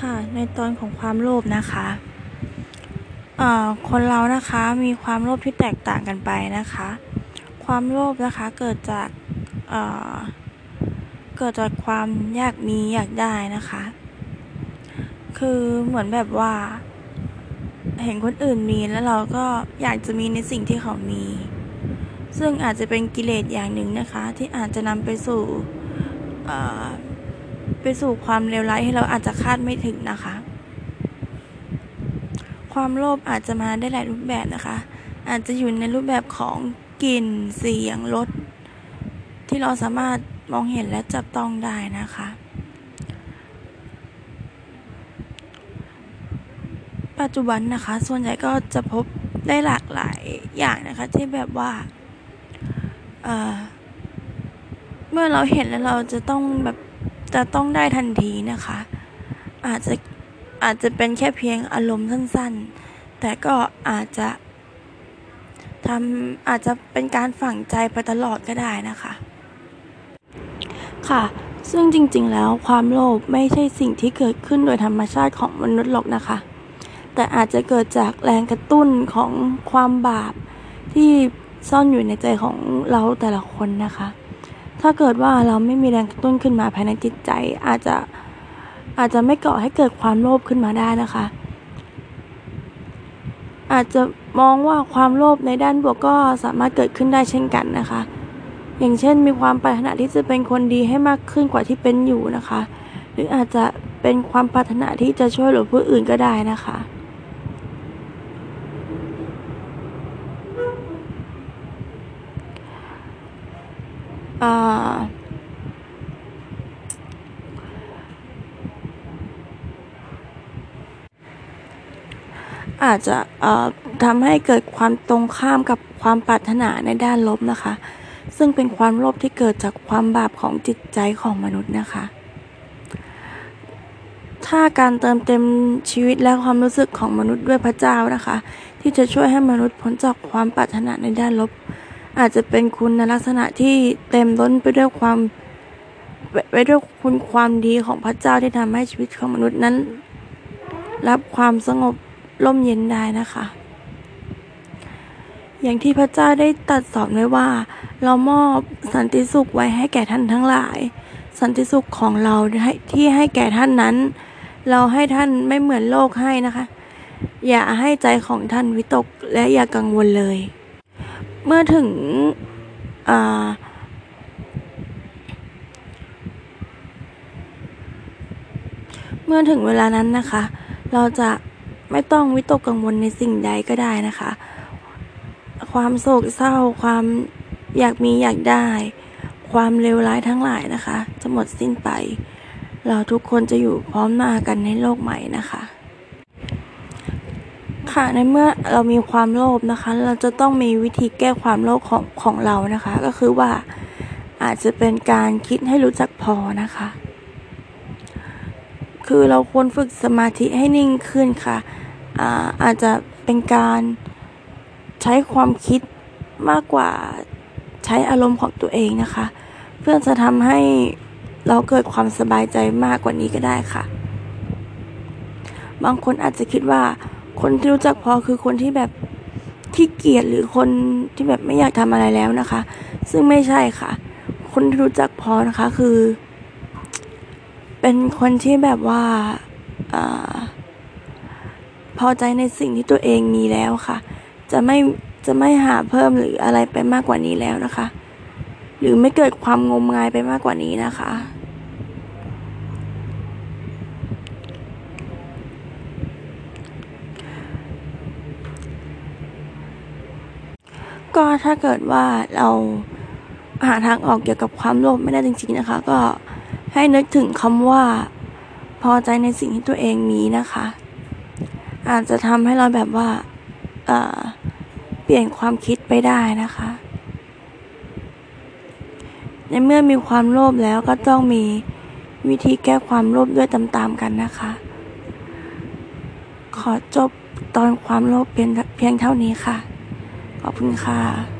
ค่ะในตอนของความโลภนะคะคนเรานะคะมีความโลภที่แตกต่างกันไปนะคะ ความโลภนะคะเกิดจากเเกิดจากความอยากมีอยากได้นะคะ คือเหมือนแบบว่า เห็นคนอื่นมีแล้วเราก็อยากจะมีในสิ่งที่เขามี ซึ่งอาจจะเป็นกิเลสอย่างหนึ่งนะคะ ที่อาจจะนำไปสู่ ไปสู่ความเลวร้ายที่เราอาจจะคาดไม่ถึงนะคะ ความโลภอาจจะมาได้หลายรูปแบบนะคะ อาจจะอยู่ในรูปแบบของกลิ่นเสียงรสที่เราสามารถมองเห็นและจับต้องได้นะคะ ปัจจุบันนะคะ ส่วนใหญ่ก็จะพบได้หลากหลายอย่างนะคะ ที่แบบว่าเเมื่อเราเห็นแล้วเราจะต้องแบบ จะต้องได้ทันทีนะคะ อาจจะอาจจะเป็นแค่เพียงอารมณ์สั้นๆ แต่ก็อาจจะทำอาจจะเป็นการฝังใจไปตลอดก็ได้นะคะ ค่ะ ซึ่งจริงๆ แล้วความโลภไม่ใช่สิ่งที่เกิดขึ้นโดยธรรมชาติของมนุษย์หรอกนะคะ แต่อาจจะเกิดจากแรงกระตุ้นของความบาปที่ซ่อนอยู่ในใจของเราแต่ละคนนะคะ ถ้าเกิดว่าเราไม่มีแรงกระตุ้นขึ้นมาภายในจิตใจ อาจจะอาจจะไม่ก่อให้เกิดความโลภขึ้นมาได้นะคะ อาจจะมองว่าความโลภในด้านบวกก็สามารถเกิดขึ้นได้เช่นกันนะคะ อย่างเช่นมีความปรารถนาที่จะเป็นคนดีให้มากขึ้นกว่าที่เป็นอยู่นะคะ หรืออาจจะเป็นความปรารถนาที่จะช่วยเหลือผู้อื่นก็ได้นะคะ อาจจะทำให้เกิดความตรงข้ามกับความปรารถนาในด้านลบนะคะ ซึ่งเป็นความโลภที่เกิดจากความบาปของจิตใจของมนุษย์นะคะ ถ้าการเติมเต็มชีวิตและความรู้สึกของมนุษย์ด้วยพระเจ้านะคะ ที่จะช่วยให้มนุษย์พ้นจากความปรารถนาในด้านลบ อาจจะเป็นคุณลักษณะที่เต็มล้นไปด้วยความไว้ด้วยคุณความดีของพระเจ้าที่ทำให้ชีวิตของมนุษย์นั้น รับความสงบร่มเย็นได้นะคะ อย่างที่พระเจ้าได้ตัดสอนไว้ว่า เรามอบสันติสุขไว้ให้แก่ท่านทั้งหลาย สันติสุขของเราที่ให้แก่ท่านนั้น เราให้ท่านไม่เหมือนโลกให้นะคะ อย่าให้ใจของท่านวิตกและอย่ากังวลเลย เมื่อถึงเมื่อถึงเวลานั้นนะคะ เราจะไม่ต้องวิตกกังวลในสิ่งใดก็ได้นะคะ ความโศกเศร้า ความอยากมีอยากได้ ความเลวร้ายทั้งหลายนะคะ จะหมดสิ้นไป เราทุกคนจะอยู่พร้อมหน้ากันในโลกใหม่นะคะ ค่ะ ในเมื่อเรามีความโลภนะคะ เราจะต้องมีวิธีแก้ความโลภของของเรานะคะ ก็คือว่าอาจจะเป็นการคิดให้รู้จักพอนะคะ คือเราควรฝึกสมาธิให้นิ่งขึ้นค่ะอาอาจจะเป็นการใช้ความคิดมากกว่าใช้อารมณ์ของตัวเองนะคะ เพื่อจะทำให้เราเกิดความสบายใจมากกว่านี้ก็ได้ค่ะ บางคนอาจจะคิดว่า คนที่รู้จักพอคือคนที่แบบขี้เกียจหรือคนที่แบบไม่อยากทำอะไรแล้วนะคะ ซึ่งไม่ใช่ค่ะ คนที่รู้จักพอนะคะคือ เป็นคนที่แบบว่าอพอใจในสิ่งที่ตัวเองมีแล้วค่ะ จะไม่จะไม่หาเพิ่มหรืออะไรไปมากกว่านี้แล้วนะคะ หรือไม่เกิดความงมงายไปมากกว่านี้นะคะ ก็ถ้าเกิดว่าเราหาทางออกเกี่ยวกับความโลภไม่ได้จริง ๆนะคะ ก็ให้นึกถึงคำว่า พอใจในสิ่งที่ตัวเองมีนะคะ อาจจะทำให้เราแบบว่าเเปลี่ยนความคิดไปได้นะคะ ในเมื่อมีความโลภแล้วก็ต้องมีวิธีแก้ความโลภด้วยตามๆกันนะคะ ขอจบตอนความโลภเพียงเพียงเท่านี้ค่ะ ขอบคุณค่ะ